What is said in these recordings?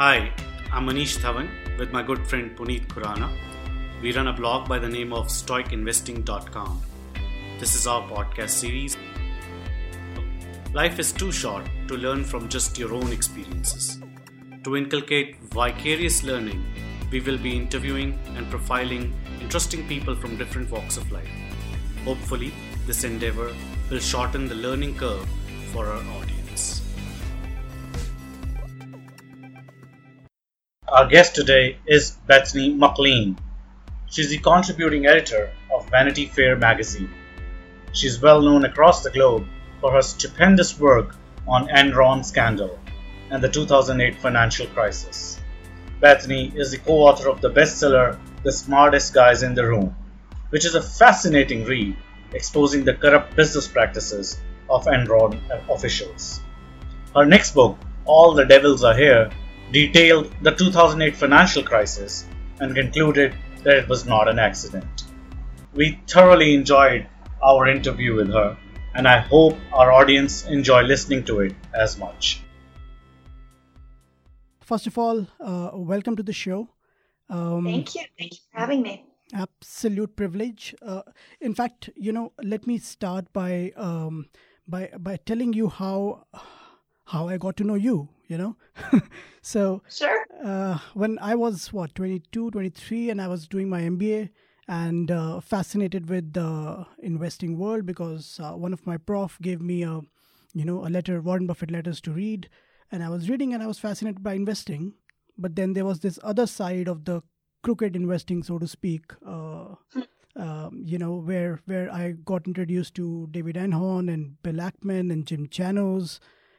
Hi, I'm Manish Thavan with my good friend Puneet Khurana. We run a blog by the name of stoicinvesting.com. This is our podcast series. Life is too short to learn from just your own experiences. To inculcate vicarious learning, we will be interviewing and profiling interesting people from different walks of life. Hopefully, this endeavor will shorten the learning curve for our audience. Our guest today is Bethany McLean. She's the contributing editor of Vanity Fair magazine. She's well known across the globe for her stupendous work on Enron scandal and the 2008 financial crisis. Bethany is the co-author of the bestseller The Smartest Guys in the Room, which is a fascinating read exposing the corrupt business practices of Enron officials. Her next book, All the Devils Are Here, detailed the 2008 financial crisis and concluded that it was not an accident. We thoroughly enjoyed our interview with her, and I hope our audience enjoy listening to it as much. First of all, uh, welcome to the show. Um, Thank you. Thank you for having me. Absolute privilege. Uh, in fact, you know, let me start by um, by by telling you how how I got to know you. You know, so sure. Uh, when I was what 22, 23, and I was doing my MBA and uh, fascinated with the investing world because uh, one of my prof gave me a you know a letter Warren Buffett letters to read, and I was reading and I was fascinated by investing. But then there was this other side of the crooked investing, so to speak. Uh, um, you know, where where I got introduced to David Einhorn and Bill Ackman and Jim Chanos,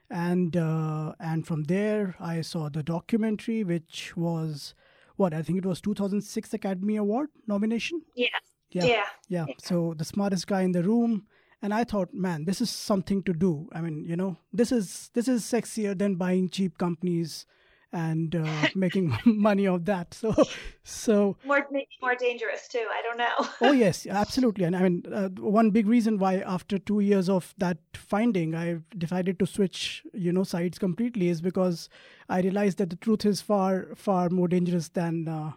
and uh, and from there I saw the documentary, which was what I think it was 2006 Academy Award nomination. Yeah. Yeah. Yeah. yeah. yeah. So the smartest guy in the room, and I thought, man, this is something to do. I mean, you know, this is this is sexier than buying cheap companies and uh, making money of that. So, so more more dangerous too. I don't know. oh yes, absolutely. And I mean, uh, one big reason why after two years of that finding, I decided to switch, you know, sides completely is because I realized that the truth is far far more dangerous than. Uh,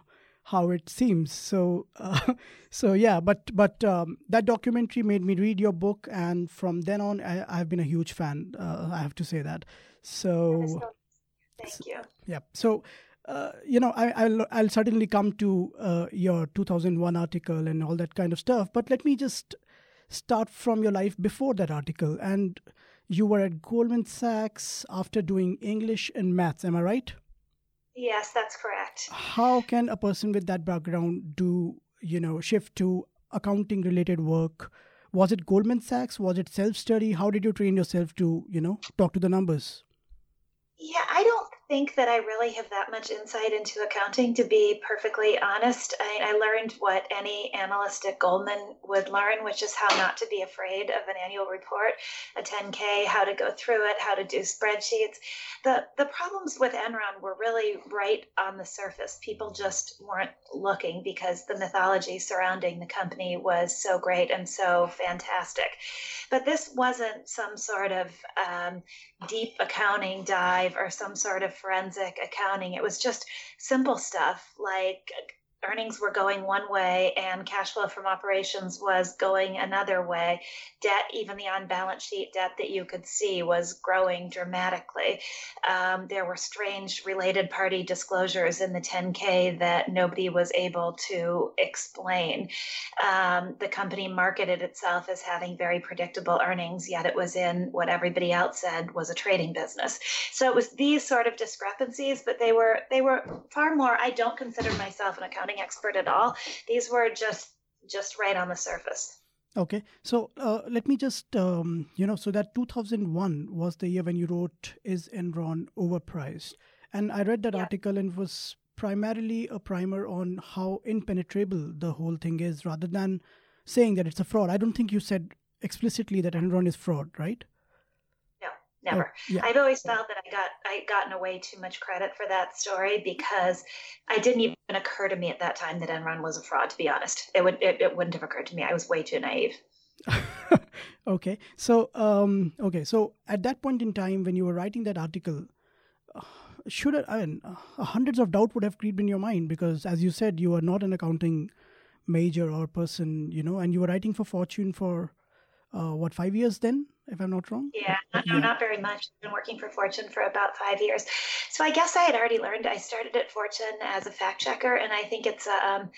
how it seems so uh, so yeah but but um, that documentary made me read your book and from then on I, have been a huge fan uh, i have to say that so Thank you. Yeah. So, uh, you know, I, will I'll certainly come to uh, your 2001 article and all that kind of stuff. But let me just start from your life before that article. And you were at Goldman Sachs after doing English and maths. Am I right? Yes, that's correct. How can a person with that background do, you know, shift to accounting related work? Was it Goldman Sachs? Was it self study? How did you train yourself to, you know, talk to the numbers? Yeah, I don't think that I really have that much insight into accounting, to be perfectly honest. I, I, learned what any analyst at Goldman would learn, which is how not to be afraid of an annual report, a 10K, how to go through it, how to do spreadsheets. The, the problems with Enron were really right on the surface. People just weren't looking because the mythology surrounding the company was so great and so fantastic. But this wasn't some sort of um, deep accounting dive or some sort of forensic accounting. It was just simple stuff like earnings were going one way and cash flow from operations was going another way. Debt, even the on balance sheet debt that you could see, was growing dramatically. Um, there were strange related party disclosures in the 10K that nobody was able to explain. Um, the company marketed itself as having very predictable earnings, yet it was in what everybody else said was a trading business. So it was these sort of discrepancies, but they were they were far more. I don't consider myself an accounting accounting expert at all. These were just just right on the surface. Okay, so uh, let me just um, you know, so that 2001 was the year when you wrote "Is Enron Overpriced?" and I read that yeah. article and was primarily a primer on how impenetrable the whole thing is, rather than saying that it's a fraud. I don't think you said explicitly that Enron is fraud, right? Never. Oh, yeah. I've always felt that I got I gotten away too much credit for that story because I didn't even occur to me at that time that Enron was a fraud. To be honest, it would it, it wouldn't have occurred to me. I was way too naive. okay, so um, okay, so at that point in time when you were writing that article, should I mean, uh, hundreds of doubt would have creeped in your mind because, as you said, you are not an accounting major or person, you know, and you were writing for Fortune for uh, what five years then, if I'm not wrong. Yeah, no, yeah. not very much. I've been working for Fortune for about five years, so I guess I had already learned. I started at Fortune as a fact checker, and I think it's um,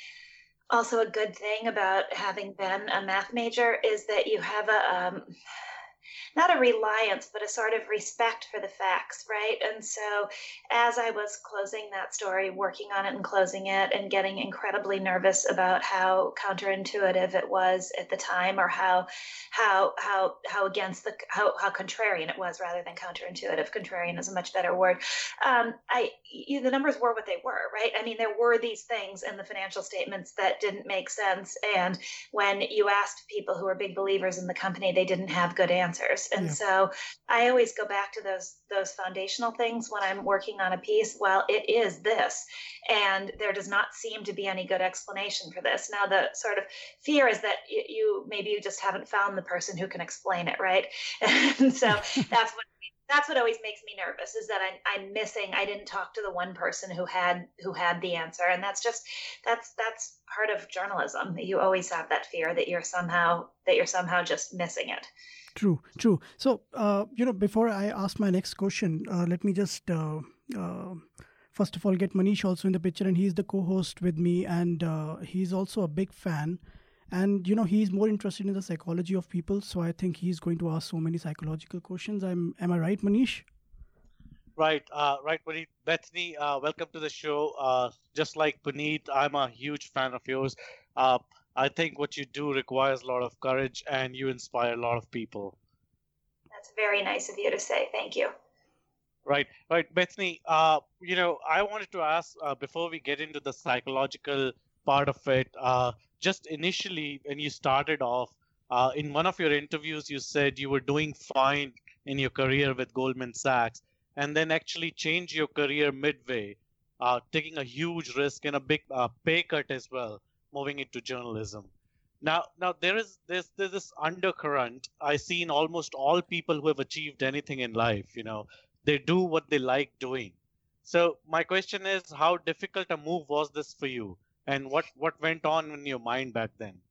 also a good thing about having been a math major is that you have a um, not a reliance, but a sort of respect for the facts, right? And so as I was closing that story, working on it and closing it, and getting incredibly nervous about how counterintuitive it was at the time, or how how how how against the how, how contrarian it was rather than counterintuitive. Contrarian is a much better word. Um, I you, the numbers were what they were, right? I mean, there were these things in the financial statements that didn't make sense, and when you asked people who were big believers in the company, they didn't have good answers. And yeah. so I always go back to those those foundational things when I'm working on a piece. Well, it is this, and there does not seem to be any good explanation for this. Now, the sort of fear is that you, you maybe you just haven't found the person who can explain it, right? and so that's what that's what always makes me nervous is that I'm, I'm missing i didn't talk to the one person who had who had the answer and that's just that's that's part of journalism you always have that fear that you're somehow that you're somehow just missing it True, true. So, uh, you know, before I ask my next question, uh, let me just uh, uh first of all get Manish also in the picture, and he's the co-host with me, and uh, he's also a big fan. And you know, he's more interested in the psychology of people, so I think he's going to ask so many psychological questions. I'm, am I right, Manish? Right, uh, right, Puneet. Bethany, welcome to the show. just like Puneet, I'm a huge fan of yours. I think what you do requires a lot of courage and you inspire a lot of people. That's very nice of you to say. Thank you. Right, right. Bethany, uh, you know, I wanted to ask uh, before we get into the psychological part of it, uh, just initially when you started off, uh, in one of your interviews, you said you were doing fine in your career with Goldman Sachs and then actually changed your career midway, uh, taking a huge risk and a big uh, pay cut as well moving into journalism. Now, now there is there's, there's this undercurrent I see in almost all people who have achieved anything in life. You know, they do what they like doing. So my question is, how difficult a move was this for you, and what what went on in your mind back then?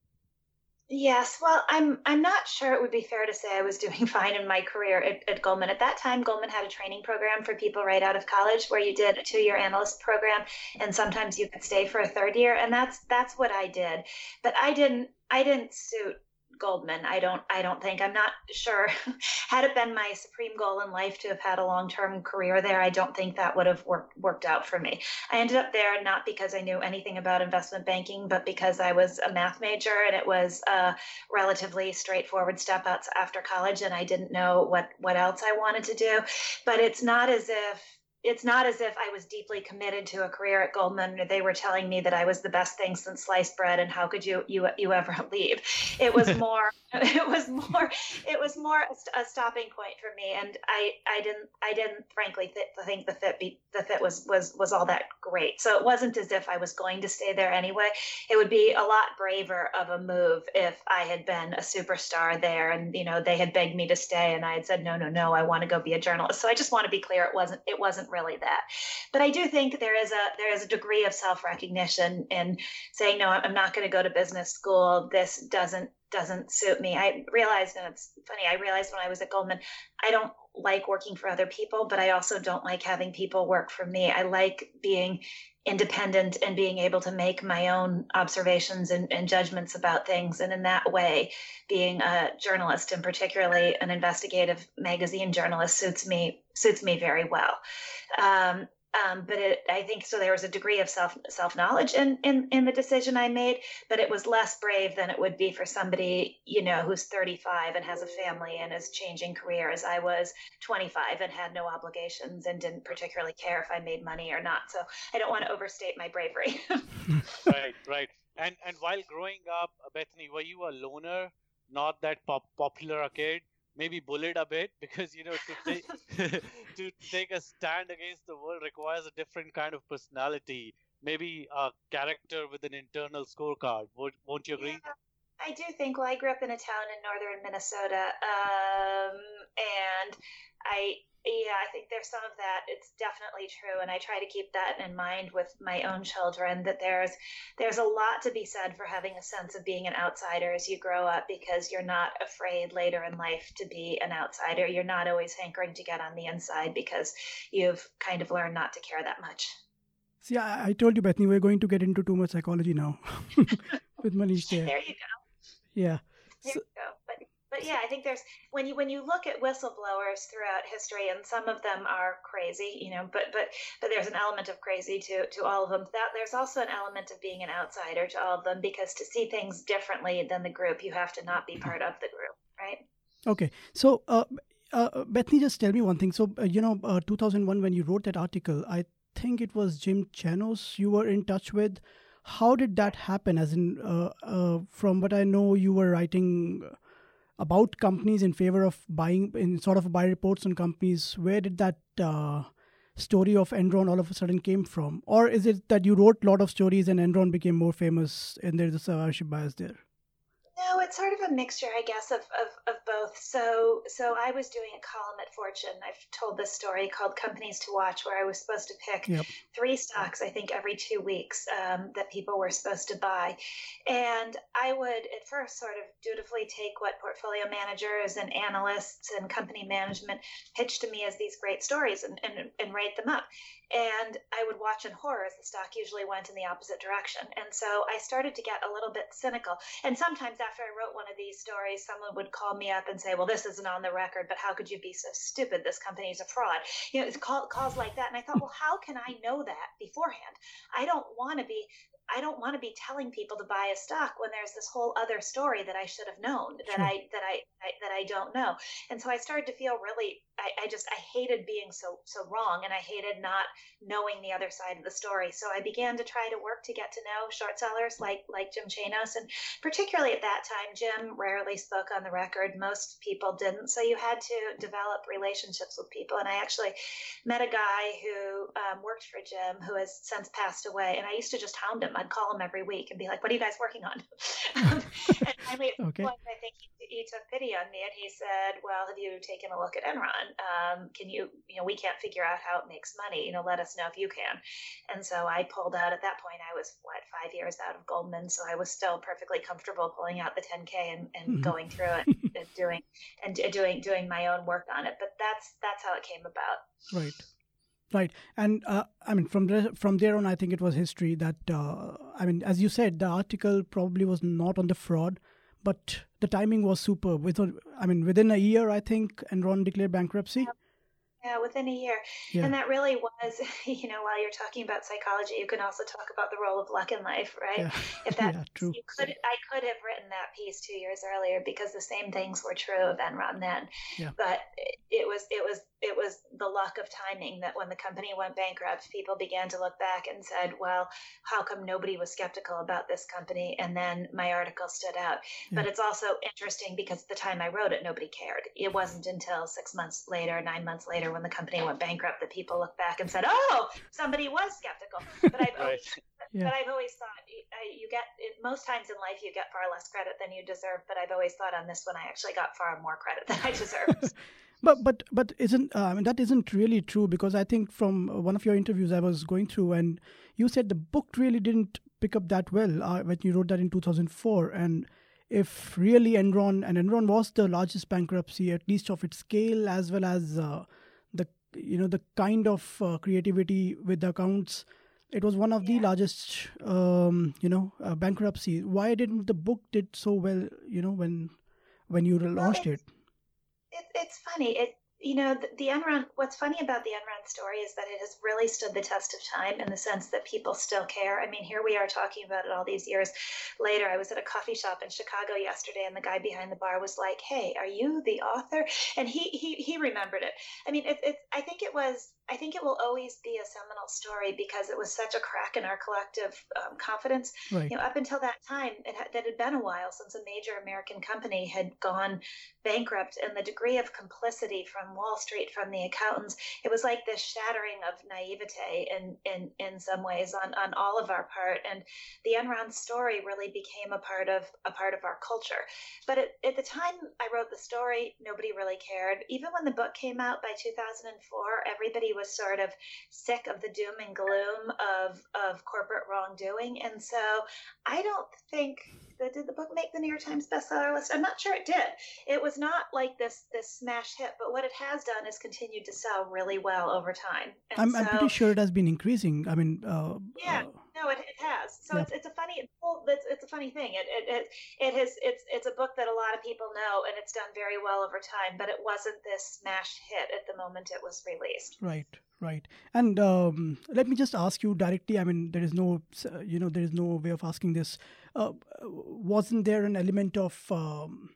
Yes, well, I'm I'm not sure it would be fair to say I was doing fine in my career at, at, Goldman. At that time, Goldman had a training program for people right out of college where you did a two-year analyst program and sometimes you could stay for a third year and that's that's what I did. But I didn't I didn't suit Goldman. I don't I don't think I'm not sure had it been my supreme goal in life to have had a long-term career there, I don't think that would have worked worked out for me. I ended up there not because I knew anything about investment banking, but because I was a math major and it was a relatively straightforward step out after college and I didn't know what what else I wanted to do. But it's not as if it's not as if I was deeply committed to a career at Goldman. Or they were telling me that I was the best thing since sliced bread, and how could you you you ever leave? It was more it was more it was more a, a, stopping point for me, and I I didn't I didn't frankly th- think the fit be, the fit was was was all that great. So it wasn't as if I was going to stay there anyway. It would be a lot braver of a move if I had been a superstar there, and you know they had begged me to stay, and I had said no no no I want to go be a journalist. So I just want to be clear it wasn't it wasn't really that. But I do think there is a there is a degree of self recognition in saying no, I'm not going to go to business school. This doesn't doesn't suit me. I realized, and it's funny, I realized when I was at Goldman, I don't like working for other people, but I also don't like having people work for me. I like being independent and being able to make my own observations and, and, judgments about things. And in that way, being a journalist and particularly an investigative magazine journalist suits me suits me very well. Um, um, but it, I think so. There was a degree of self self knowledge in, in in the decision I made, but it was less brave than it would be for somebody you know who's 35 and has a family and is changing careers. I was 25 and had no obligations and didn't particularly care if I made money or not. So I don't want to overstate my bravery. right, right. And and while growing up, Bethany, were you a loner, not that pop- popular a kid? Maybe bullied a bit because you know to take to take a stand against the world requires a different kind of personality. Maybe a character with an internal scorecard. Would, won't you agree? Yeah, i do think well i grew up in a town in northern minnesota um, and i yeah, I think there's some of that. It's definitely true, and I try to keep that in mind with my own children. That there's there's a lot to be said for having a sense of being an outsider as you grow up, because you're not afraid later in life to be an outsider. You're not always hankering to get on the inside because you've kind of learned not to care that much. See, I, I told you, Bethany, we're going to get into too much psychology now with Manish there. There you go. Yeah. There so, you go. But but yeah, I think there's when you when you look at whistleblowers throughout history, and some of them are crazy, you know, but but but there's an element of crazy to to all of them. That there's also an element of being an outsider to all of them because to see things differently than the group, you have to not be part of the group, right? Okay, so. Uh, uh, Bethany, just tell me one thing. So, uh, you know, uh, 2001, when you wrote that article, I think it was Jim Chanos you were in touch with. How did that happen? As in, uh, uh, from what I know, you were writing about companies in favor of buying in sort of buy reports on companies. Where did that uh, story of enron all of a sudden came from? Or is it that you wrote a lot of stories and enron became more famous and there's a survivorship bias there no, it's sort of a mixture, I guess, of, of, of both. So so I was doing a column at Fortune. I've told this story called Companies to Watch, where I was supposed to pick yep. three stocks, I think, every two weeks um, that people were supposed to buy. And I would at first sort of dutifully take what portfolio managers and analysts and company management pitched to me as these great stories and, and, and write them up and I would watch in horror as the stock usually went in the opposite direction. And so I started to get a little bit cynical. And sometimes after I wrote one of these stories, someone would call me up and say, "Well, this isn't on the record, but how could you be so stupid? This company is a fraud." You know, it's call, calls like that. And I thought, well, how can I know that beforehand? I don't want to be I don't want to be telling people to buy a stock when there's this whole other story that I should have known that sure. I that I, I, that I don't know. And so I started to feel really I, I just I hated being so so wrong and I hated not knowing the other side of the story. So I began to try to work to get to know short sellers like like Jim Chanos and particularly at that time Jim rarely spoke on the record. Most people didn't. So you had to develop relationships with people. And I actually met a guy who um, worked for Jim who has since passed away. And I used to just hound him I'd call him every week and be like, "What are you guys working on?" and finally, okay. I think he, he, took pity on me and he said, "Well, have you taken a look at Enron? Um, can you, you know, we can't figure out how it makes money. You know, let us know if you can." And so I pulled out. At that point, I was what five years out of Goldman, so I was still perfectly comfortable pulling out the 10k and, and mm-hmm. going through it and doing and doing doing my own work on it. But that's that's how it came about. Right. Right, and uh, I mean, from there, from there on, I think it was history that uh, I mean, as you said, the article probably was not on the fraud, but the timing was superb. Within, I mean, within a year, I think Enron declared bankruptcy. Yep. Yeah, within a year. Yeah. And that really was, you know, while you're talking about psychology, you can also talk about the role of luck in life, right? Yeah. If that yeah, true. you could I could have written that piece two years earlier because the same things were true of Enron then. Yeah. But it was it was it was the luck of timing that when the company went bankrupt, people began to look back and said, Well, how come nobody was skeptical about this company? And then my article stood out. But it's also interesting because at the time I wrote it, nobody cared. It wasn't until six months later, nine months later, when the company went bankrupt that people looked back and said, "Oh, somebody was skeptical." But I've right. always, yeah. but I've always thought you get most times in life you get far less credit than you deserve. But I've always thought on this one I actually got far more credit than I deserved. but but but isn't uh, I mean that isn't really true because I think from one of your interviews I was going through and you said the book really didn't pick up that well uh, when you wrote that in 2004 and if really Enron and Enron was the largest bankruptcy at least of its scale as well as uh, you know the kind of uh, creativity with the accounts. It was one of the largest um, you know uh, bankruptcy. Why didn't the book did so well you know when when you launched well, it, it it's funny. It you know, the, the, Enron, what's funny about the Enron story is that it has really stood the test of time in the sense that people still care. I mean, here we are talking about it all these years later. I was at a coffee shop in Chicago yesterday and the guy behind the bar was like, Hey, are you the author? And he, he, he remembered it. I mean, it, it, I think it was, I think it will always be a seminal story because it was such a crack in our collective um, confidence. Right. You know, up until that time, it had, that had been a while since a major American company had gone bankrupt, and the degree of complicity from Wall Street, from the accountants. It was like this shattering of naivete in in in some ways on on all of our part, and the Enron story really became a part of a part of our culture. But at, at the time I wrote the story, nobody really cared. Even when the book came out by 2004, everybody was sort of sick of the doom and gloom of of corporate wrongdoing, and so I don't think did the book make the New York Times bestseller list? I'm not sure it did. It was not like this this smash hit, but what it has done is continued to sell really well over time. I'm, so, I'm pretty sure it has been increasing. I mean, uh, yeah, uh, no, it, it has. So yeah. it's, it's a funny it's, it's a funny thing. It, it it it has it's it's a book that a lot of people know, and it's done very well over time. But it wasn't this smash hit at the moment it was released. Right right and um, let me just ask you directly i mean there is no you know there is no way of asking this wasn't there an element of um,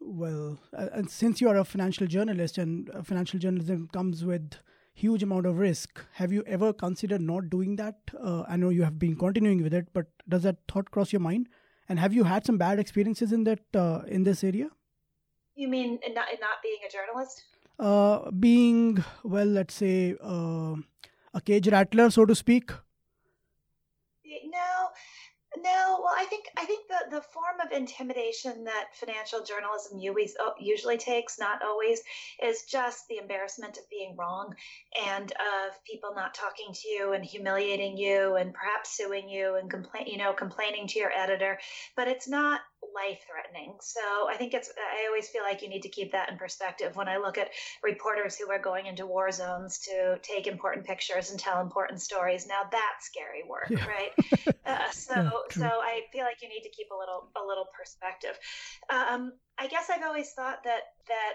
well uh, and since you are a financial journalist and uh, financial journalism comes with huge amount of risk have you ever considered not doing that? Uh, i know you have been continuing with it but does that thought cross your mind? And have you had some bad experiences in that uh, in this area? You mean in not, in not being a journalist? Uh, being well let's say uh, a cage rattler so to speak? No no, well, I think I think the the form of intimidation that financial journalism always, uh, usually takes, not always, is just the embarrassment of being wrong and of people not talking to you and humiliating you and perhaps suing you and complain, you know, complaining to your editor. But it's not life threatening. So I think it's, I always feel like you need to keep that in perspective when I look at reporters who are going into war zones to take important pictures and tell important stories. Now that's scary work, yeah. right? Uh, so, yeah, so I feel like you need to keep a little, a little perspective. Um, I guess I've always thought that, that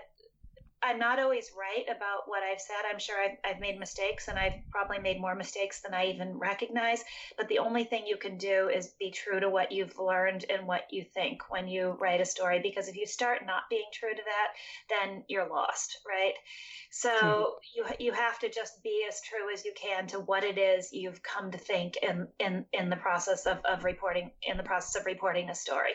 I'm not always right about what I've said. I'm sure I've, I've, made mistakes and I've probably made more mistakes than I even recognize. But the only thing you can do is be true to what you've learned and what you think when you write a story. Because if you start not being true to that, then you're lost, right? So mm-hmm. you you have to just be as true as you can to what it is you've come to think in in in the process of, of reporting in the process of reporting a story.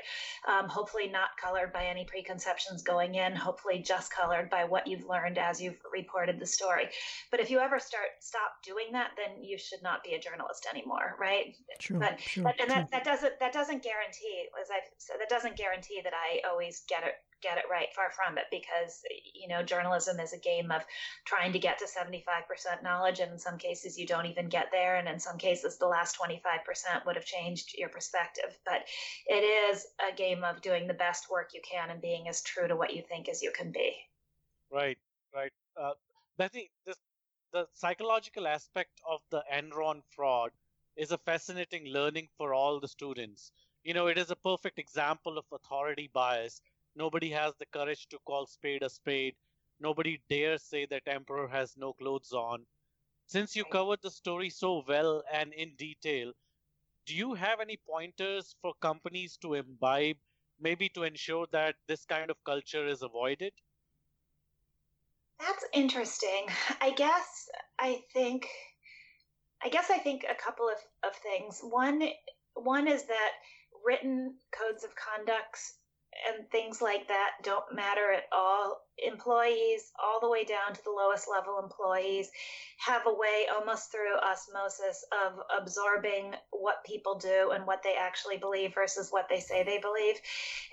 Um, hopefully not colored by any preconceptions going in. Hopefully just colored by what what you've learned as you've reported the story. But if you ever start stop doing that, then you should not be a journalist anymore, right? True, but, true, but and true. that, that doesn't that doesn't guarantee, as I've said, that doesn't guarantee that I always get it get it right far from it because you know journalism is a game of trying to get to 75% knowledge and in some cases you don't even get there and in some cases the last 25% would have changed your perspective but it is a game of doing the best work you can and being as true to what you think as you can be Right, right. Uh, Bethany, this, the psychological aspect of the Enron fraud is a fascinating learning for all the students. You know, it is a perfect example of authority bias. Nobody has the courage to call spade a spade. Nobody dares say that emperor has no clothes on. Since you covered the story so well and in detail, do you have any pointers for companies to imbibe, maybe to ensure that this kind of culture is avoided? That's interesting. I guess I think I guess I think a couple of, of things. One one is that written codes of conducts and things like that don't matter at all employees all the way down to the lowest level employees have a way almost through osmosis of absorbing what people do and what they actually believe versus what they say they believe.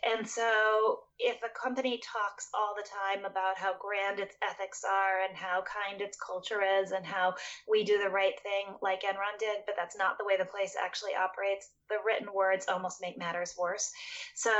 And so if a company talks all the time about how grand its ethics are and how kind its culture is and how we do the right thing like enron did but that's not the way the place actually operates the written words almost make matters worse. So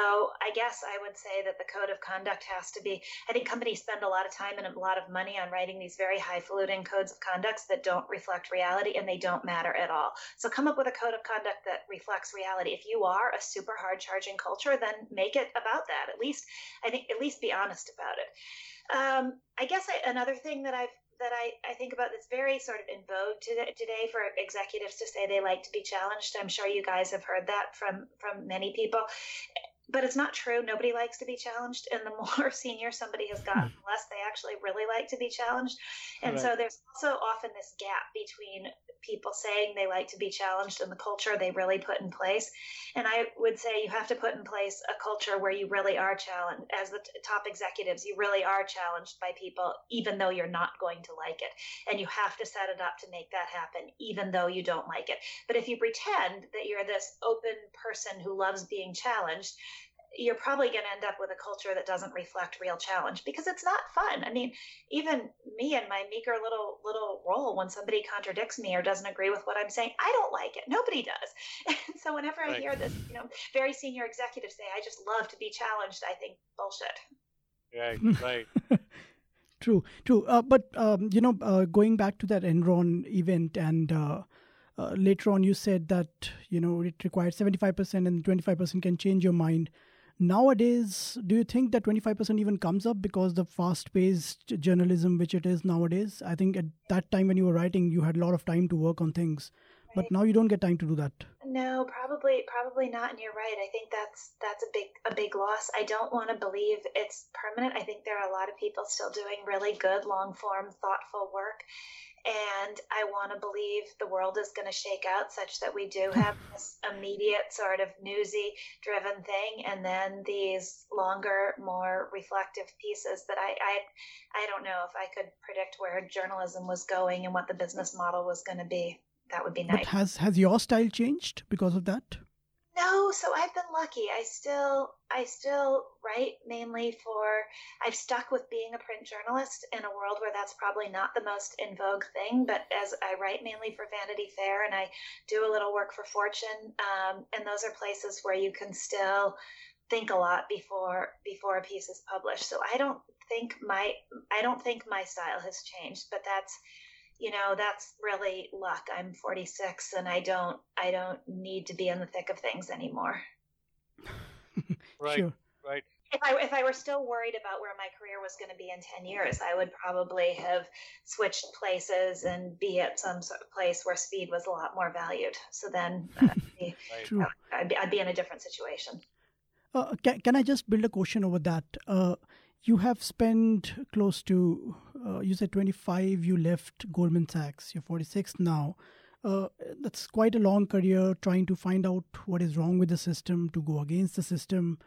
i guess i would say that the code of conduct has to be i think companies spend a lot of time and a lot of money on writing these very highfalutin codes of conduct that don't reflect reality and they don't matter at all. So come up with a code of conduct that reflects reality. If you are a super hard charging culture, then make it about that. At least, I think, at least be honest about it. Um, I guess I, another thing that I've that I, I think about that's very sort of in vogue today, today for executives to say they like to be challenged. I'm sure you guys have heard that from from many people but it's not true. Nobody likes to be challenged. And the more senior somebody has gotten, the less they actually really like to be challenged. And right. so there's also often this gap between people saying they like to be challenged and the culture they really put in place. And I would say you have to put in place a culture where you really are challenged. As the top executives, you really are challenged by people, even though you're not going to like it. And you have to set it up to make that happen, even though you don't like it. But if you pretend that you're this open person who loves being challenged, you're probably going to end up with a culture that doesn't reflect real challenge because it's not fun. I mean, even me and my meager little little role when somebody contradicts me or doesn't agree with what I'm saying, I don't like it. Nobody does. And so whenever right. I hear this, you know, very senior executives say, "I just love to be challenged," I think bullshit. Right. Right. true. True. Uh, but um, you know, uh, going back to that Enron event and. Uh, uh, later on, you said that you know it requires 75% and 25% can change your mind nowadays do you think that 25% even comes up because the fast paced journalism which it is nowadays? I think at that time when you were writing you had a lot of time to work on things right. but now you don't get time to do that. No probably probably not and you're right. I think that's that's a big a big loss. I don't want to believe it's permanent. I think there are a lot of people still doing really good long form thoughtful work and I want to believe the world is going to shake out such that we do have this immediate sort of newsy driven thing, and then these longer, more reflective pieces that I, I, I don't know if I could predict where journalism was going and what the business model was going to be. That would be nice. But has has your style changed because of that? No, so I've been lucky. I still I still write mainly for I've stuck with being a print journalist in a world where that's probably not the most in vogue thing, but as I write mainly for Vanity Fair and I do a little work for Fortune, um, and those are places where you can still think a lot before before a piece is published. So I don't think my I don't think my style has changed, but that's you know that's really luck i'm 46 and i don't i don't need to be in the thick of things anymore right sure. right if I, if I were still worried about where my career was going to be in 10 years, I would probably have switched places and be at some sort of place where speed was a lot more valued. So then uh, right. I'd, be, I'd, be, in a different situation. Uh, can, can I just build a question over that? Uh, you have spent close to uh, you said 25 you left goldman sachs you're 46 now uh, that's quite a long career trying to find out what is wrong with the system to go against the system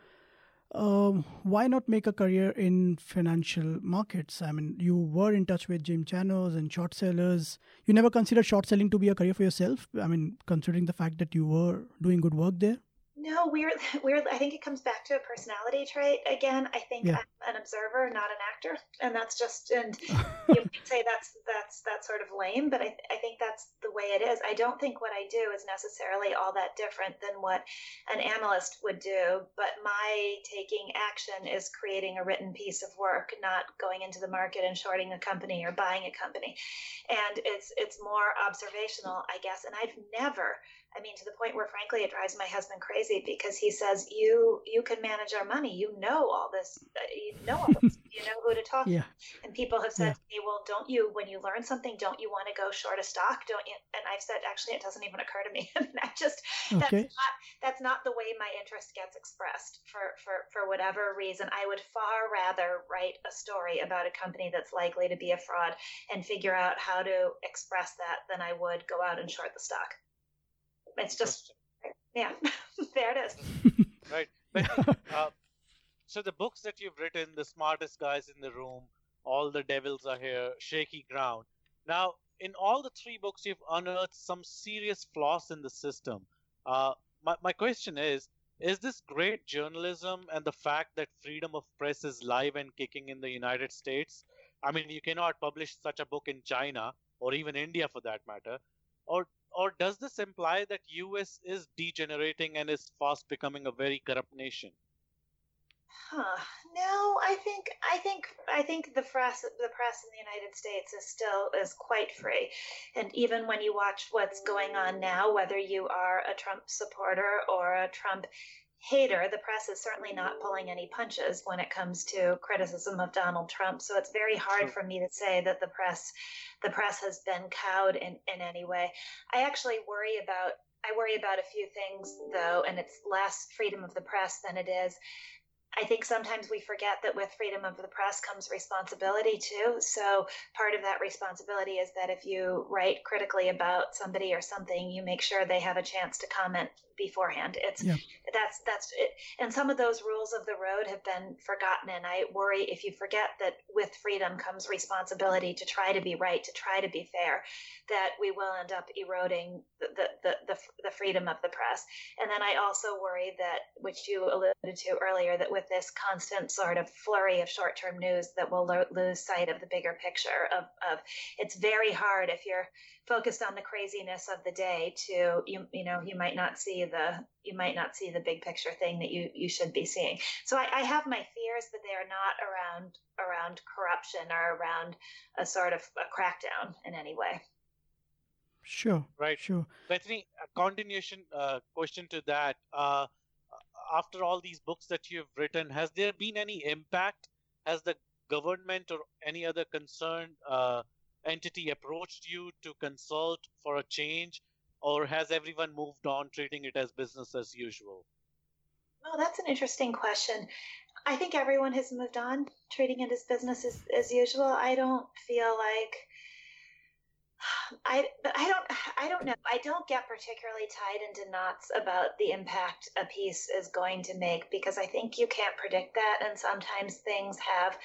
um, why not make a career in financial markets? I mean, you were in touch with Jim Chanos and short sellers. You never considered short selling to be a career for yourself? I mean, considering the fact that you were doing good work there? No, weird, weird. I think it comes back to a personality trait again. I think yeah. I'm an observer, not an actor, and that's just. And you can say that's that's that's sort of lame, but I I think that's the way it is. I don't think what I do is necessarily all that different than what an analyst would do. But my taking action is creating a written piece of work, not going into the market and shorting a company or buying a company. And it's it's more observational, I guess. And I've never I mean, to the point where, frankly, it drives my husband crazy because he says, "You you can manage our money. You know all this. Uh, you know all this. you know who to talk yeah. to." And people have said yeah. to me, "Well, don't you, when you learn something, don't you want to go short a stock? Don't you?" And I've said, actually, it doesn't even occur to me. I just okay. that's not that's not the way my interest gets expressed for for for whatever reason. I would far rather write a story about a company that's likely to be a fraud and figure out how to express that than I would go out and short the stock. It's just, yeah, there it is. right. But, uh, so the books that you've written, The Smartest Guys in the Room, All the Devils Are Here, Shaky Ground. Now, in all the three books, you've unearthed some serious flaws in the system. Uh, my, my question is, is this great journalism and the fact that freedom of press is live and kicking in the United States? I mean, you cannot publish such a book in China or even India for that matter. Or or does this imply that US is degenerating and is fast becoming a very corrupt nation? Huh. No, I think I think I think the press the press in the United States is still is quite free. And even when you watch what's going on now, whether you are a Trump supporter or a Trump hater, the press is certainly not pulling any punches when it comes to criticism of Donald Trump. So it's very hard for me to say that the press the press has been cowed in, in any way. I actually worry about I worry about a few things though, and it's less freedom of the press than it is I think sometimes we forget that with freedom of the press comes responsibility too. So part of that responsibility is that if you write critically about somebody or something, you make sure they have a chance to comment beforehand. It's yeah. that's that's it. And some of those rules of the road have been forgotten. And I worry if you forget that with freedom comes responsibility to try to be right, to try to be fair, that we will end up eroding the the the, the, the freedom of the press. And then I also worry that, which you alluded to earlier, that with this constant sort of flurry of short-term news, that we'll lo- lose sight of the bigger picture. Of of it's very hard if you're focused on the craziness of the day to you you know you might not see the you might not see the big picture thing that you you should be seeing. So I, I have my fears that they are not around around corruption or around a sort of a crackdown in any way. Sure right. sure. Bethany a continuation uh, question to that. Uh, after all these books that you've written has there been any impact? Has the government or any other concerned uh, entity approached you to consult for a change, or has everyone moved on treating it as business as usual? Oh, that's an interesting question. I think everyone has moved on, treating it as business as, as usual. I don't feel like I but I don't I don't know. I don't get particularly tied into knots about the impact a piece is going to make because I think you can't predict that and sometimes things have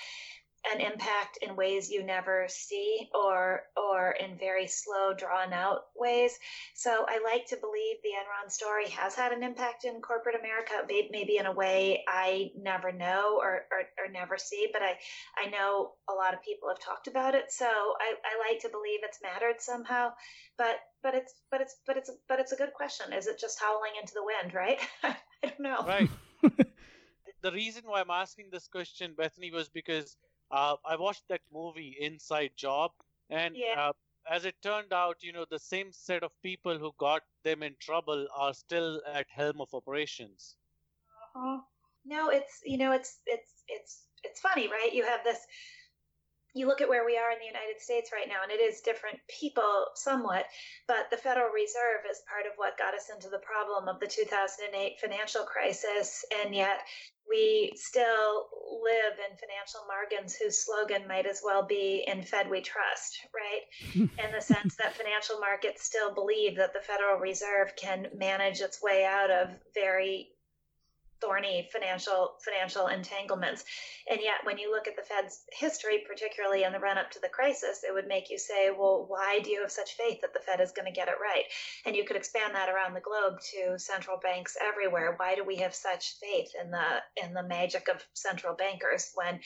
an impact in ways you never see or or in very slow drawn out ways. So i like to believe the enron story has had an impact in corporate america. Maybe in a way i never know or, or, or never see but i i know a lot of people have talked about it. So I, I like to believe it's mattered somehow but but it's but it's but it's but it's a good question. Is it just howling into the wind right? I don't know. Right. The reason why i'm asking this question bethany was because uh, I watched that movie Inside Job, and yeah. uh, as it turned out, you know, the same set of people who got them in trouble are still at helm of operations. Uh-huh. No, it's you know, it's it's it's it's funny, right? You have this. You look at where we are in the United States right now, and it is different people somewhat, but the Federal Reserve is part of what got us into the problem of the 2008 financial crisis, and yet we still live in financial margins whose slogan might as well be in Fed we trust, right? in the sense that financial markets still believe that the Federal Reserve can manage its way out of very thorny financial financial entanglements. And yet, when you look at the Fed's history, particularly in the run up to the crisis, it would make you say, well, why do you have such faith that the Fed is going to get it right? And you could expand that around the globe to central banks everywhere. Why do we have such faith in the in the magic of central bankers when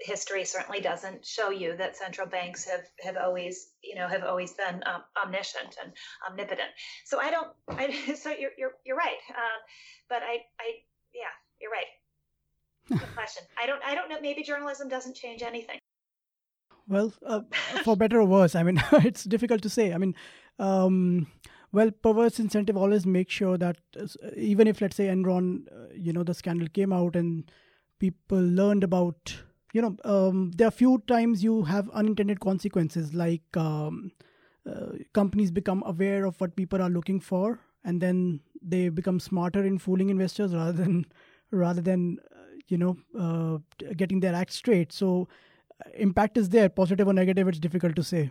history certainly doesn't show you that central banks have have always you know have always been um, omniscient and omnipotent so i don't i so you're you're, you're right um, but i i yeah, you're right. Good question. I don't. I don't know. Maybe journalism doesn't change anything. Well, uh, for better or worse, I mean, it's difficult to say. I mean, um, well, perverse incentive always makes sure that uh, even if, let's say, Enron, uh, you know, the scandal came out and people learned about, you know, um, there are few times you have unintended consequences, like um, uh, companies become aware of what people are looking for, and then they become smarter in fooling investors rather than rather than uh, you know uh, getting their act straight. So uh, impact is there positive or negative it's difficult to say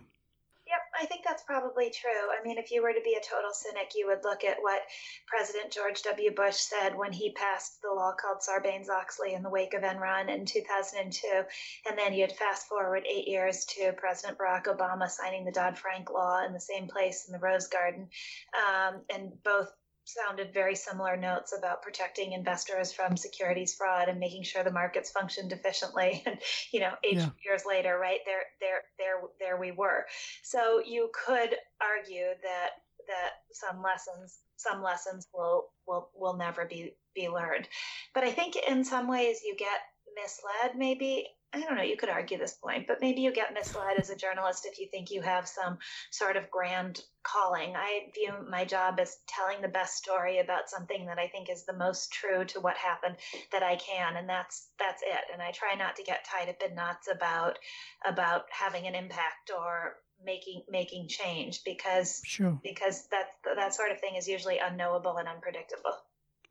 i think that's probably true. I mean if you were to be a total cynic you would look at what president george w. Bush said when he passed the law called sarbanes-oxley in the wake of enron in 2002 and then you'd fast forward eight years to president barack obama signing the dodd-frank law in the same place in the rose garden. Um, and both sounded very similar notes about protecting investors from securities fraud and making sure the markets functioned efficiently and you know eight yeah. years later right there there there there we were so you could argue that that some lessons some lessons will will will never be be learned but i think in some ways you get misled maybe I don't know, you could argue this point, but maybe you get misled as a journalist if you think you have some sort of grand calling. I view my job as telling the best story about something that I think is the most true to what happened that I can, and that's that's it. And I try not to get tied up in knots about about having an impact or making making change because sure. because that that sort of thing is usually unknowable and unpredictable.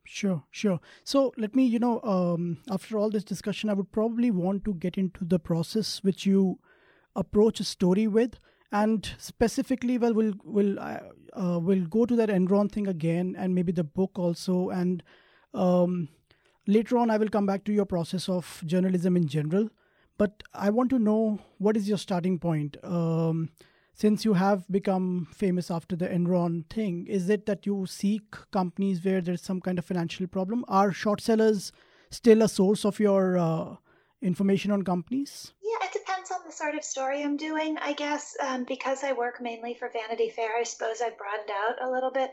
Sure, sure. So let me, you know, um, after all this discussion, I would probably want to get into the process which you approach a story with, and specifically, well, we'll we'll uh, uh, we'll go to that Enron thing again, and maybe the book also, and um, later on, I will come back to your process of journalism in general. But I want to know what is your starting point. Um, since you have become famous after the Enron thing, is it that you seek companies where there's some kind of financial problem? Are short sellers still a source of your uh, information on companies? Yeah, it depends on the sort of story I'm doing, I guess. Um, because I work mainly for Vanity Fair, I suppose I've broadened out a little bit.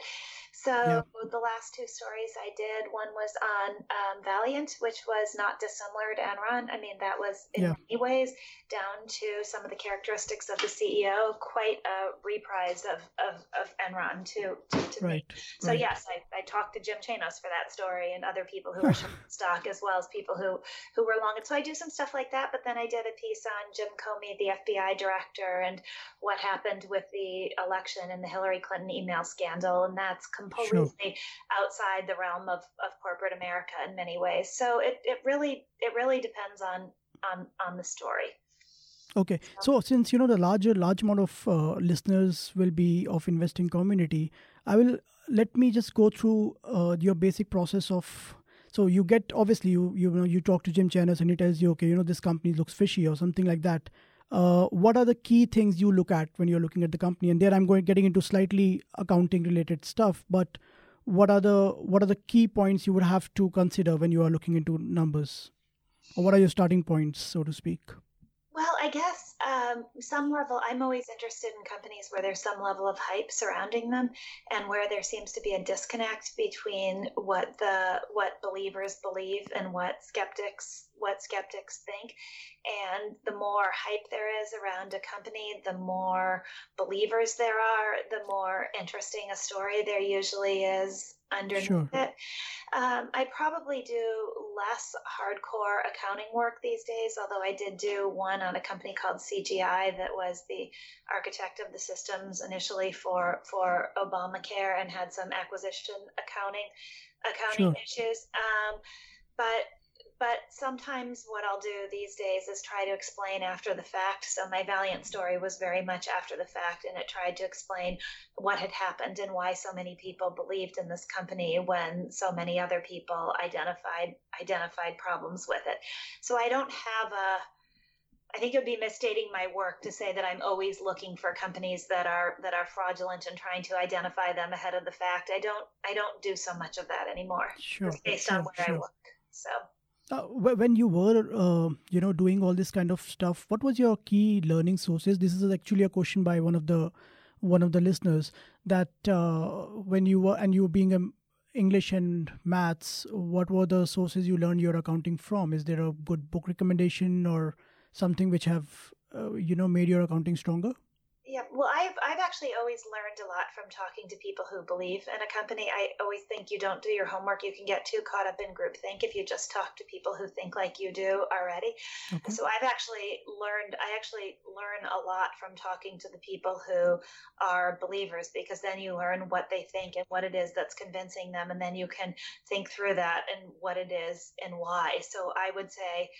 So yeah. the last two stories I did, one was on um, Valeant, which was not dissimilar to Enron. I mean, that was in many ways down to some of the characteristics of the CEO, quite a reprise of, of, of Enron to, to, to right. So right. yes, I, I talked to Jim Chanos for that story and other people who were stock as well as people who, who were long. And so I do some stuff like that, but then I did a piece on Jim Comey, the FBI director, and what happened with the election and the Hillary Clinton email scandal. And that's completely sure. outside the realm of, of corporate America in many ways. So it, it really it really depends on on on the story. Okay, so since you know the larger large amount of uh, listeners will be of investing community, I will let me just go through uh, your basic process of. So you get obviously you you know you talk to Jim Chanos and he tells you okay you know this company looks fishy or something like that uh, what are the key things you look at when you're looking at the company? And there i'm going getting into slightly accounting related stuff but what are the what are the key points you would have to consider when you are looking into numbers? Or what are your starting points so to speak well, I guess um, some level, I'm always interested in companies where there's some level of hype surrounding them and where there seems to be a disconnect between what the what believers believe and what skeptics what skeptics think. And the more hype there is around a company, the more believers there are, the more interesting a story there usually is underneath sure. it. Um, I probably do less hardcore accounting work these days, although I did do one on a company called CGI that was the architect of the systems initially for for Obamacare and had some acquisition accounting accounting sure. issues. Um, but but sometimes what I'll do these days is try to explain after the fact. So my Valeant story was very much after the fact, and it tried to explain what had happened and why so many people believed in this company when so many other people identified identified problems with it. So I don't have a I think it would be misstating my work to say that I'm always looking for companies that are that are fraudulent and trying to identify them ahead of the fact. I don't I don't do so much of that anymore. Sure. based sure, on where sure. I work. So uh, when you were, uh, you know, doing all this kind of stuff, what was your key learning sources? This is actually a question by one of the one of the listeners that uh, when you were and you were being a English and maths, what were the sources you learned your accounting from? Is there a good book recommendation or something which have uh, you know made your accounting stronger? Yeah, well, I've I've actually always learned a lot from talking to people who believe in a company. I always think you don't do your homework, you can get too caught up in groupthink if you just talk to people who think like you do already. Okay. So I've actually learned I actually learn a lot from talking to the people who are believers because then you learn what they think and what it is that's convincing them, and then you can think through that and what it is and why. So I would say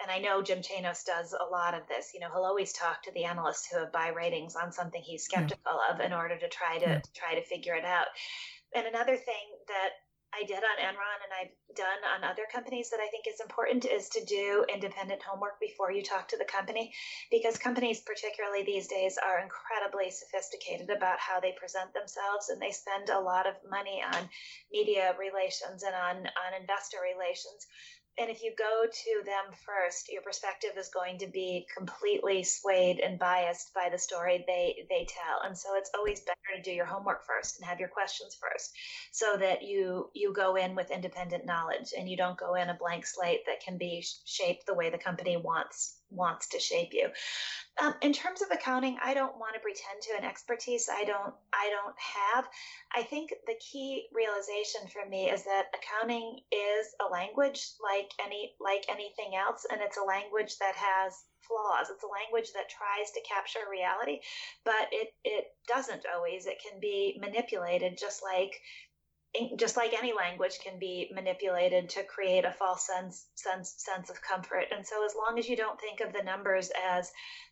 and I know Jim Chanos does a lot of this. You know, he'll always talk to the analysts who have buy ratings on something he's skeptical yeah. of in order to try to, yeah. to try to figure it out. And another thing that I did on Enron and I've done on other companies that I think is important is to do independent homework before you talk to the company because companies particularly these days are incredibly sophisticated about how they present themselves and they spend a lot of money on media relations and on on investor relations and if you go to them first, your perspective is going to be completely swayed and biased by the story they they tell. And so it's always better to do your homework first and have your questions first, so that you you go in with independent knowledge and you don't go in a blank slate that can be shaped the way the company wants wants to shape you. Um, in terms of accounting, I don't want to pretend to an expertise I don't I don't have. I think the key realization for me is that accounting is a language like any like anything else, and it's a language that has flaws. It's a language that tries to capture reality, but it it doesn't always. It can be manipulated, just like just like any language can be manipulated to create a false sense sense sense of comfort. And so as long as you don't think of the numbers as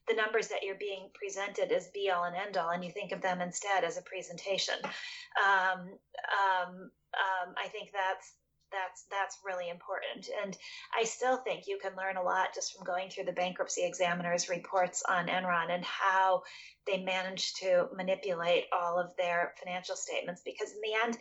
the numbers that you're being presented as be all and end all and you think of them instead as a presentation um, um, um, i think that's that's that's really important. And i still think you can learn a lot just from going through the bankruptcy examiner's reports on enron and how they managed to manipulate all of their financial statements because in the end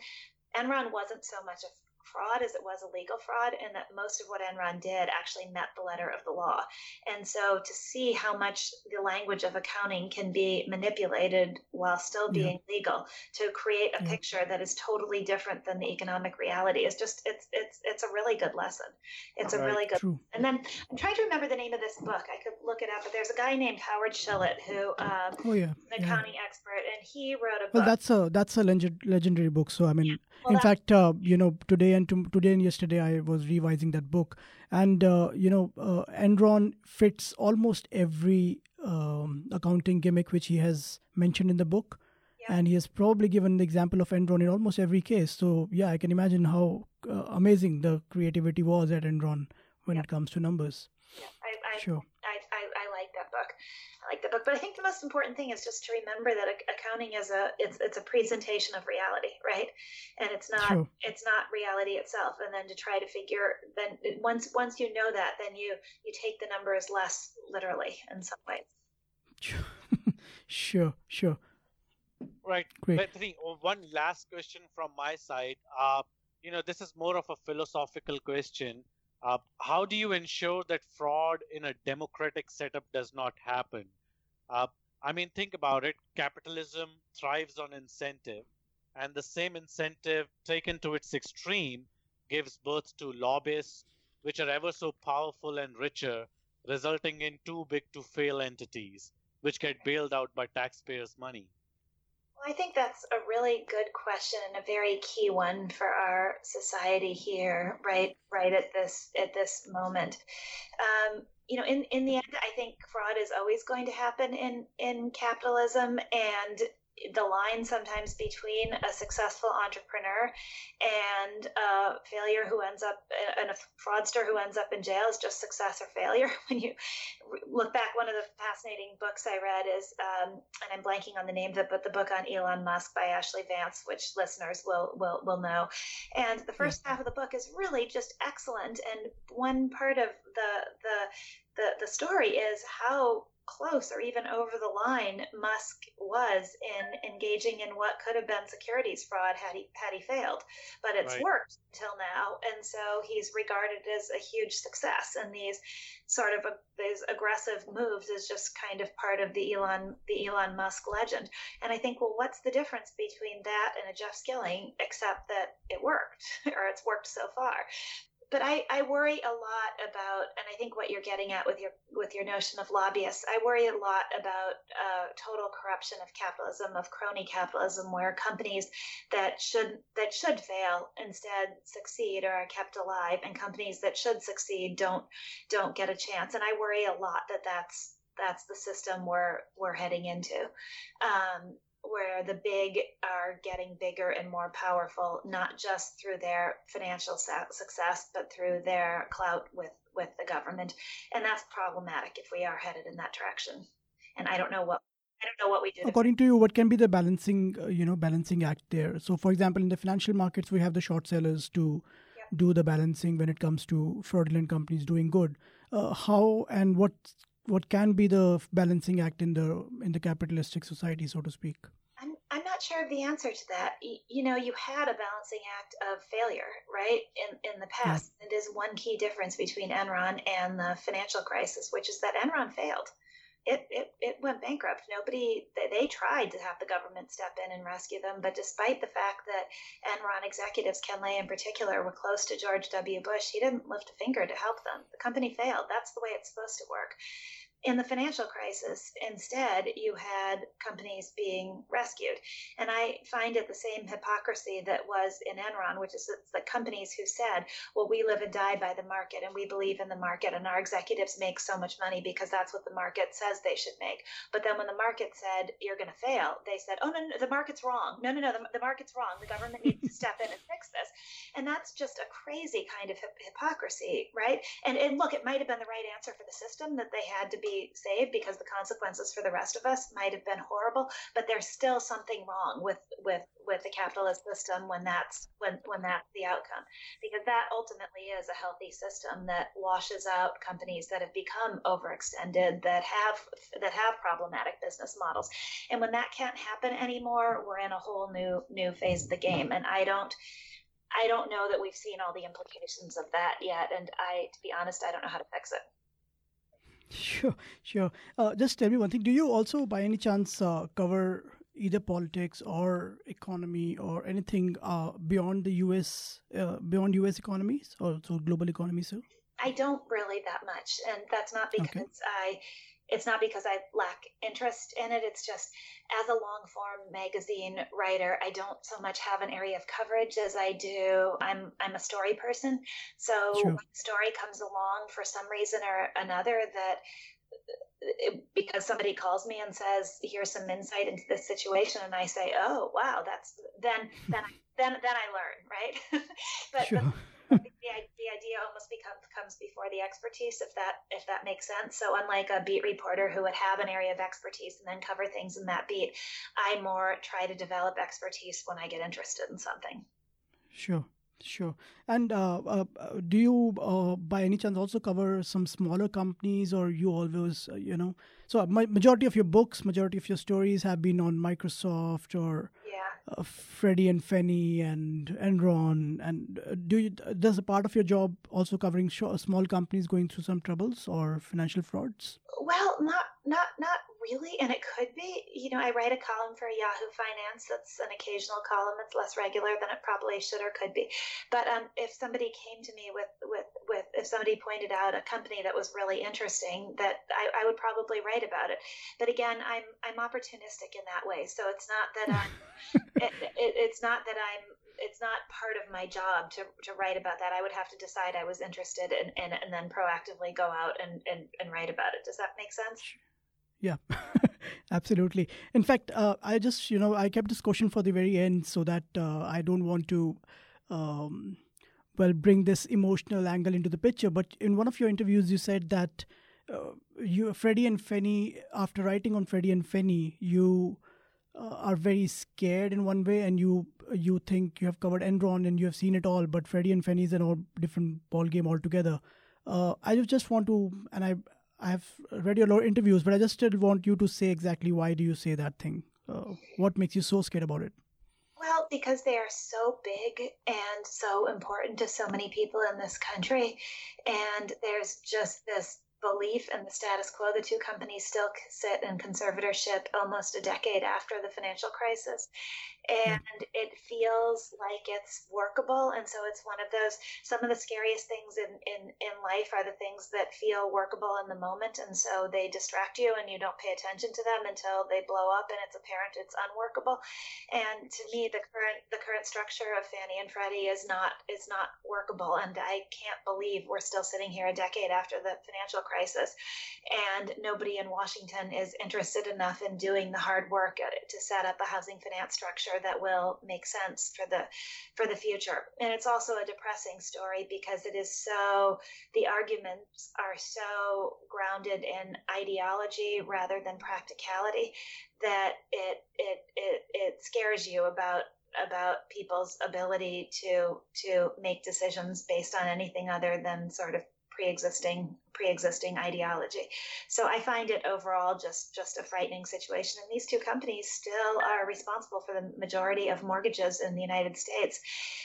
Enron wasn't so much a fraud as it was a legal fraud, and that most of what Enron did actually met the letter of the law. And so to see how much the language of accounting can be manipulated while still being yeah. legal to create a yeah. picture that is totally different than the economic reality is just it's it's it's a really good lesson. It's All a right. really good. True. And then I'm trying to remember the name of this book. I could look it up, but there's a guy named Howard Schilit who um, oh yeah an accounting yeah. expert, and he wrote a book. Well, that's a that's a legend, legendary book. So I mean, in fact, uh, you know, today and to, today and yesterday I was revising that book, and uh, you know, uh, Enron fits almost every um, accounting gimmick which he has mentioned in the book, yeah. and he has probably given the example of Enron in almost every case. So yeah, I can imagine how uh, amazing the creativity was at Enron when yeah. it comes to numbers. Yeah, I, I, sure. I, I, I like that book like the book. But I think the most important thing is just to remember that accounting is a it's it's a presentation of reality, right? And it's not True. it's not reality itself. And then to try to figure then once once you know that, then you you take the numbers less literally in some ways. sure, sure. Right. Great. Bethany, one last question from my side. Uh, you know, this is more of a philosophical question. Uh, how do you ensure that fraud in a democratic setup does not happen? Uh, I mean, think about it. Capitalism thrives on incentive, and the same incentive taken to its extreme gives birth to lobbyists, which are ever so powerful and richer, resulting in too big to fail entities, which get bailed out by taxpayers' money. I think that's a really good question and a very key one for our society here, right? Right at this at this moment. Um, you know, in, in the end, I think fraud is always going to happen in, in capitalism. And the line sometimes between a successful entrepreneur and a failure who ends up and a fraudster who ends up in jail is just success or failure. When you look back one of the fascinating books i read is um, and i'm blanking on the name of it but the book on elon musk by Ashley vance which listeners will will, will know. And the first half of the book is really just excellent. And one part of the the the, the story is how close or even over the line Musk was in engaging in what could have been securities fraud had he had he failed. But it's right. worked until now, and so he's regarded as a huge success. And these sort of a, these aggressive moves is just kind of part of the Elon the Elon Musk legend. And I think, well, what's the difference between that and a Jeff Skilling, except that it worked or it's worked so far? But I, I worry a lot about, and I think what you're getting at with your with your notion of lobbyists, I worry a lot about uh, total corruption of capitalism, of crony capitalism, where companies that should that should fail instead succeed or are kept alive, and companies that should succeed don't don't get a chance. And I worry a lot that that's that's the system we're we're heading into. Um, where the big are getting bigger and more powerful, not just through their financial success, but through their clout with, with the government. And that's problematic if we are headed in that direction. And I don't know what I don't know what we do. According to you, what can be the balancing, uh, you know, balancing act there? So, for example, in the financial markets, we have the short sellers to do the balancing when it comes to fraudulent companies doing good. Uh, how and what what can be the balancing act in the in the capitalistic society, so to speak? I'm not sure of the answer to that. You, know, you had a balancing act of failure, right? In in the past, it is one key difference between Enron and the financial crisis, which is that Enron failed it, it, it went bankrupt. Nobody, they, they tried to have the government step in and rescue them, but despite the fact that Enron executives, Ken Lay in particular, were close to George W. Bush, he didn't lift a finger to help them. The company failed. That's the way it's supposed to work. In the financial crisis, instead, you had companies being rescued. And I find it the same hypocrisy that was in Enron, which is the companies who said, well, we live and die by the market and we believe in the market and our executives make so much money because that's what the market says they should make. But then when the market said, you're going to fail, they said, oh, no, no, the market's wrong. No, no, no, the, the market's wrong. The government needs to step in and fix this. And that's just a crazy kind of hypocrisy, right? And, and look, it might have been the right answer for the system that they had to be saved because the consequences for the rest of us might have been horrible but there's still something wrong with with with the capitalist system when that's when when that's the outcome because that ultimately is a healthy system that washes out companies that have become overextended that have that have problematic business models and when that can't happen anymore we're in a whole new new phase of the game and i don't I don't know that we've seen all the implications of that yet. And I, to be honest, I don't know how to fix it. Sure, sure. Uh, just tell me one thing. Do you also, by any chance, uh, cover either politics or economy or anything uh, beyond the U.S. Uh, beyond U.S. economies or so global economies? I don't really that much, and that's not because okay. I it's not because I lack interest in it. It's just as a long form magazine writer, I don't so much have an area of coverage as I do. I'm I'm a story person, so sure. when a story comes along for some reason or another that because somebody calls me and says, "Here's some insight into this situation," and I say, "Oh, wow, that's then then then then I learn, right?" but, sure. but the, the idea almost becomes comes before the expertise if that if that makes sense so unlike a beat reporter who would have an area of expertise and then cover things in that beat i more try to develop expertise when i get interested in something sure Sure. And uh, uh, do you, uh, by any chance, also cover some smaller companies, or you always, uh, you know? So, my, majority of your books, majority of your stories have been on Microsoft or uh, Freddie and Fannie and Enron. And uh, do you does a part of your job also covering small companies going through some troubles or financial frauds? Well, not not not really, and it could be. You know, I write a column for Yahoo Finance. That's an occasional column. It's less regular than it probably should or could be. But um, if somebody came to me with with with if somebody pointed out a company that was really interesting, that I, I would probably write about it. But again, I'm I'm opportunistic in that way. So it's not that I'm it, it, it's not that I'm it's not part of my job to, to write about that. I would have to decide I was interested and, and, and then proactively go out and, and, and write about it. Does that make sense? Yeah, absolutely. In fact, uh, I just, you know, I kept this question for the very end so that uh, I don't want to, um, well, bring this emotional angle into the picture. But in one of your interviews, you said that uh, you, Freddie and Fannie, after writing on Freddie and Fannie, you uh, are very scared in one way, and you you think you have covered Enron and you have seen it all, but Freddie and Fannie is an all different ball game altogether. Uh, I just want to, and I I have read your interviews, but I just still want you to say exactly why do you say that thing? Uh, what makes you so scared about it? Well, because they are so big and so important to so many people in this country, and there's just this belief in the status quo. The two companies still sit in conservatorship almost a decade after the financial crisis. Hmm. And it feels like it's workable. And so it's one of those, some of the scariest things in, in, in life are the things that feel workable in the moment. And so they distract you and you don't pay attention to them until they blow up and it's apparent it's unworkable. And to me, the current, the current structure of Fannie and Freddie is not, is not workable. And I can't believe we're still sitting here a decade after the financial crisis, and nobody in Washington is interested enough in doing the hard work to set up a housing finance structure that will make sense for the for the future. And it's also a depressing story because it is so the arguments are so grounded in ideology rather than practicality that it it it, it scares you about about people's ability to to make decisions based on anything other than sort of pre-existing pre-existing ideology. So I find it overall just just a frightening situation. And these two companies still are responsible for the majority of mortgages in the United States.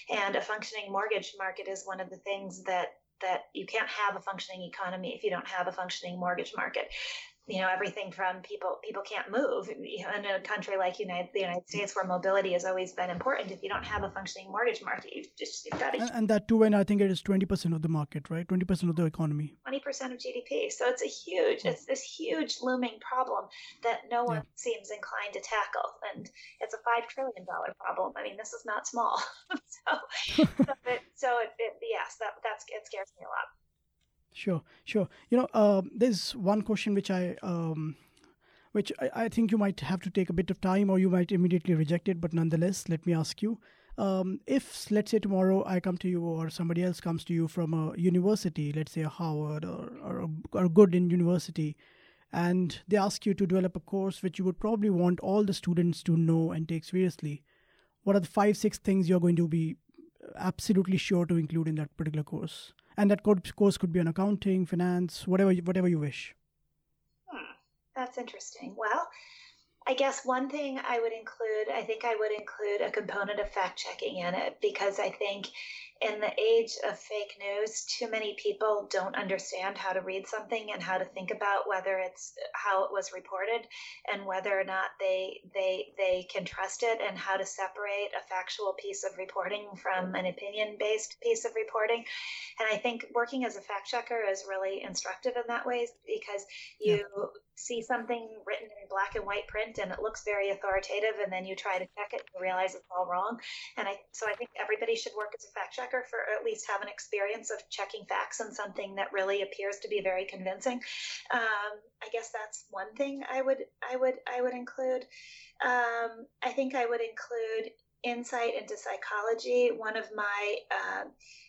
And a functioning mortgage market is one of the things that that you can't have a functioning economy if you don't have a functioning mortgage market. You know everything from people people can't move. You know, in a country like United the United States where mobility has always been important if you don't have a functioning mortgage market you just you've got to and, and that too when I think it is 20% of the market right? 20% of the economy. 20% of GDP so it's a huge it's this huge looming problem that no one yeah. seems inclined to tackle and it's a 5 trillion dollar problem. I mean this is not small. So so, it, so it, it, yes that that's it scares me a lot Sure, sure. You know, uh, there's one question which I, um, which I, I, think you might have to take a bit of time, or you might immediately reject it. But nonetheless, let me ask you: um, if, let's say, tomorrow I come to you, or somebody else comes to you from a university, let's say a Harvard or or a, or a good in university, and they ask you to develop a course which you would probably want all the students to know and take seriously, what are the five, six things you're going to be absolutely sure to include in that particular course? And that course could be on accounting, finance, whatever whatever you wish. Hmm, that's interesting. Well, I guess one thing I would include, I think I would include a component of fact checking in it because I think in the age of fake news, too many people don't understand how to read something and how to think about whether it's how it was reported and whether or not they they they can trust it and how to separate a factual piece of reporting from an opinion based piece of reporting. And I think working as a fact checker is really instructive in that way because you see something written in black and white print and it looks very authoritative and then you try to check it and realize it's all wrong. And i so i think everybody should work as a fact checker for at least have an experience of checking facts on something that really appears to be very convincing. Um, i guess that's one thing i would i would i would include. Um, i think i would include insight into psychology one of my uh,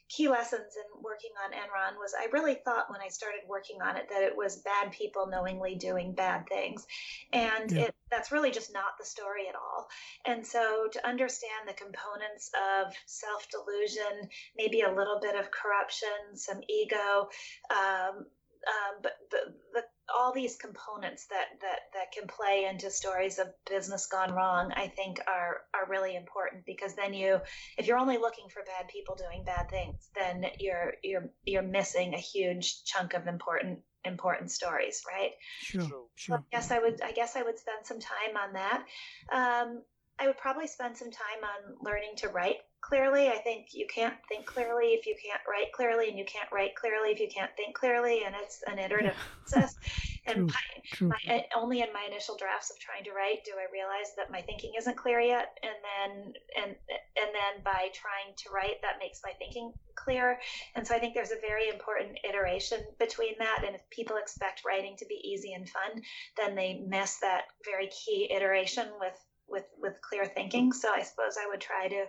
key lessons in working on Enron was I really thought when I started working on it that it was bad people knowingly doing bad things. And yeah. it, that's really just not the story at all. And so to understand the components of self delusion, maybe a little bit of corruption, some ego, um, um, but the, the all these components that that that can play into stories of business gone wrong i think are are really important because then you if you're only looking for bad people doing bad things then you're you're you're missing a huge chunk of important important stories right? Sure sure. So i guess i would i guess i would spend some time on that. Um, i would probably spend some time on learning to write clearly. I think you can't think clearly if you can't write clearly, and you can't write clearly if you can't think clearly, and it's an iterative process. And true, my, my, uh, only in my initial drafts of trying to write do I realize that my thinking isn't clear yet, and then and and then by trying to write, that makes my thinking clear. And so I think there's a very important iteration between that. And if people expect writing to be easy and fun, then they miss that very key iteration with with with clear thinking. So I suppose I would try to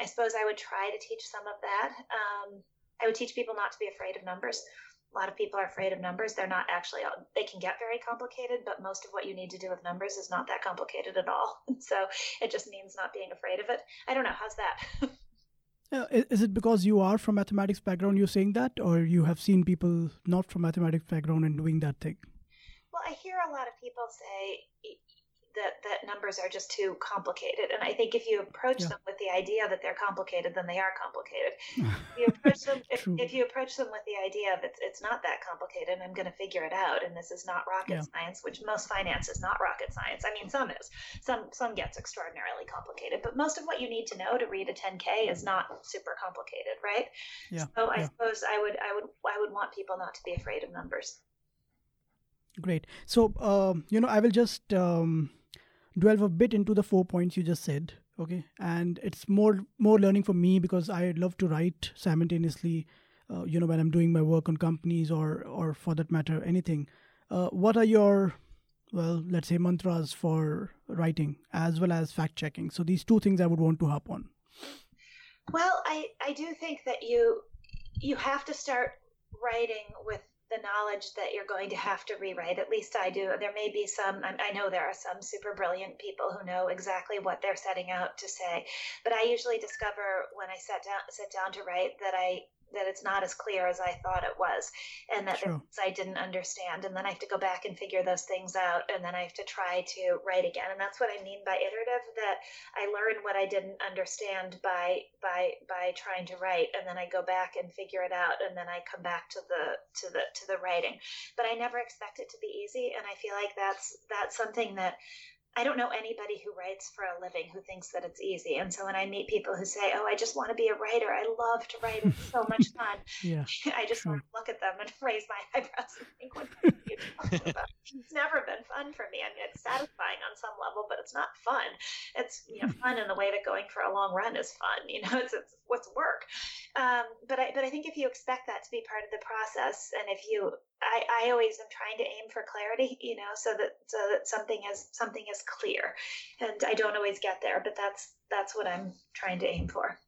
I suppose I would try to teach some of that. Um, I would teach people not to be afraid of numbers. A lot of people are afraid of numbers. They're not actually, they can get very complicated, but most of what you need to do with numbers is not that complicated at all. So it just means not being afraid of it. I don't know. How's that? Uh, is it because you are from mathematics background you're saying that or you have seen people not from mathematics background and doing that thing well i hear a lot of people say that that numbers are just too complicated. And I think if you approach yeah. them with the idea that they're complicated, then they are complicated. if you approach them if, if, you approach them with the idea of it's it's not that complicated, I'm going to figure it out, and this is not rocket yeah. science, which most finance is not rocket science. I mean, some is, some some gets extraordinarily complicated, but most of what you need to know to read a 10k is not super complicated, right? Yeah. So I suppose I would I would I would want people not to be afraid of numbers. Great. So, um, you know, I will just um, delve a bit into the four points you just said okay? And it's more more learning for me because i love to write simultaneously uh, you know when i'm doing my work on companies or or for that matter anything. Uh, what are your well let's say mantras for writing as well as fact checking? So these two things i would want to hop on. Well i i do think that you you have to start writing with the knowledge that you're going to have to rewrite. At least I do. There may be some, I know there are some super brilliant people who know exactly what they're setting out to say. But I usually discover when I sit down, sit down to write that I that it's not as clear as I thought it was, and that Sure. I didn't understand, and then I have to go back and figure those things out, and then I have to try to write again, and that's what I mean by iterative. That I learn what I didn't understand by by by trying to write, and then I go back and figure it out, and then I come back to the to the to the writing. But I never expect it to be easy, and I feel like that's that's something that I don't know anybody who writes for a living who thinks that it's easy. And so when I meet people who say, "Oh, I just want to be a writer. I love to write. It's so much fun." Yeah. I just Sure. want to look at them and raise my eyebrows and think, "What are you talking about?" It's never been fun for me. I mean, it's satisfying on some level, but it's not fun. It's you know fun in the way that going for a long run is fun. You know, it's it's what's work. Um, but I but I think if you expect that to be part of the process, and if you I, I always am trying to aim for clarity, you know, so that so that something is something is clear, and I don't always get there, but that's that's what I'm trying to aim for.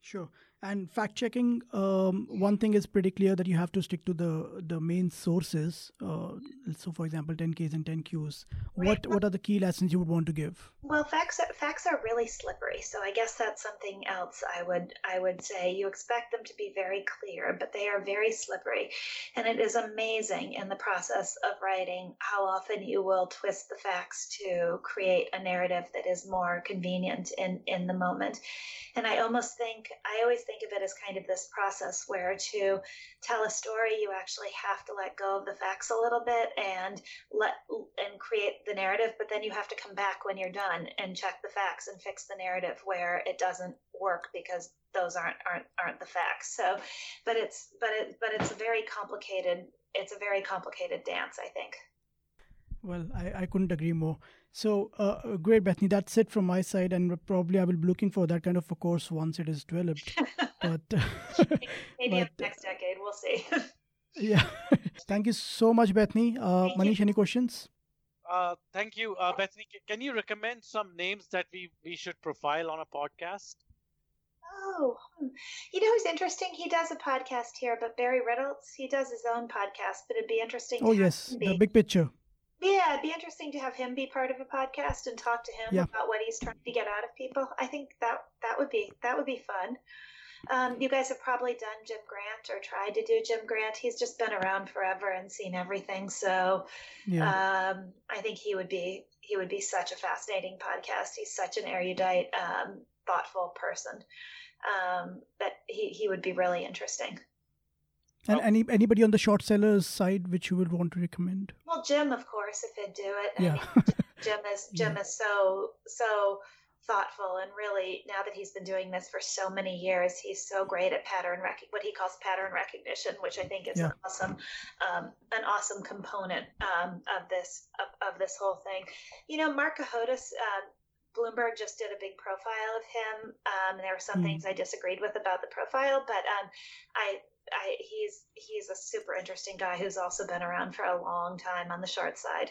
Sure. And fact checking, um, one thing is pretty clear that you have to stick to the the main sources. Uh, so, for example, 10Ks and 10Qs. What what are the key lessons you would want to give? Well, facts are, facts are really slippery, so I guess that's something else I would I would say. You expect them to be very clear, but they are very slippery, and it is amazing in the process of writing how often you will twist the facts to create a narrative that is more convenient in in the moment. And I almost think I always think of it as kind of this process where to tell a story, you actually have to let go of the facts a little bit and let and create the narrative but then you have to come back when you're done and check the facts and fix the narrative where it doesn't work because those aren't aren't aren't the facts so but it's but it but it's a very complicated it's a very complicated dance i think Well, I, I couldn't agree more. So, uh, great, Bethany. That's it from my side, and probably I will be looking for that kind of a course once it is developed. But maybe in But- the next decade we'll see yeah, thank you so much, Bethany. Uh, Thank you. Manish, any questions? Uh, thank you, uh, Bethany. Can you recommend some names that we we should profile on a podcast? Oh, hmm. you know who's interesting? He does a podcast here, but Barry Ritholtz, he does his own podcast. But it'd be interesting. Oh have yes, the big picture. Yeah, it'd be interesting to have him be part of a podcast and talk to him Yeah. about what he's trying to get out of people. I think that that would be that would be fun. Um, you guys have probably done Jim Grant or tried to do Jim Grant. He's just been around forever and seen everything. So Yeah, um, I think he would be he would be such a fascinating podcast. He's such an erudite, um, thoughtful person um, that he he would be really interesting. And Oh. any anybody on the short sellers side which you would want to recommend? Well, Jim, of course, if he'd do it. I Yeah, mean, Jim is Jim Yeah. is so so thoughtful and really now that he's been doing this for so many years, he's so great at pattern rec- what he calls pattern recognition, which I think is Yeah. an awesome um, an awesome component um, of this of, of this whole thing. You know, Marc Cohodes, uh, Bloomberg just did a big profile of him. Um, and there were some Hmm. things I disagreed with about the profile, but um, I I, he's he's a super interesting guy who's also been around for a long time on the short side.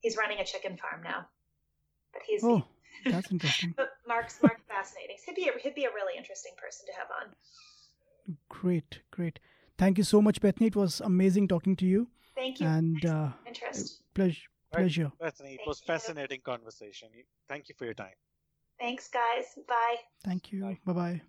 He's running a chicken farm now, but he's Oh, that's interesting. but Marc's Marc's fascinating. He'd be a, he'd be a really interesting person to have on. Great, great. Thank you so much, Bethany. It was amazing talking to you, Thank you. and Thanks uh, interest. pleasure. Right. Pleasure. Bethany, it Thank was you. fascinating conversation. Thank you for your time. Thanks, guys. Bye. Thank you. Bye. Bye bye.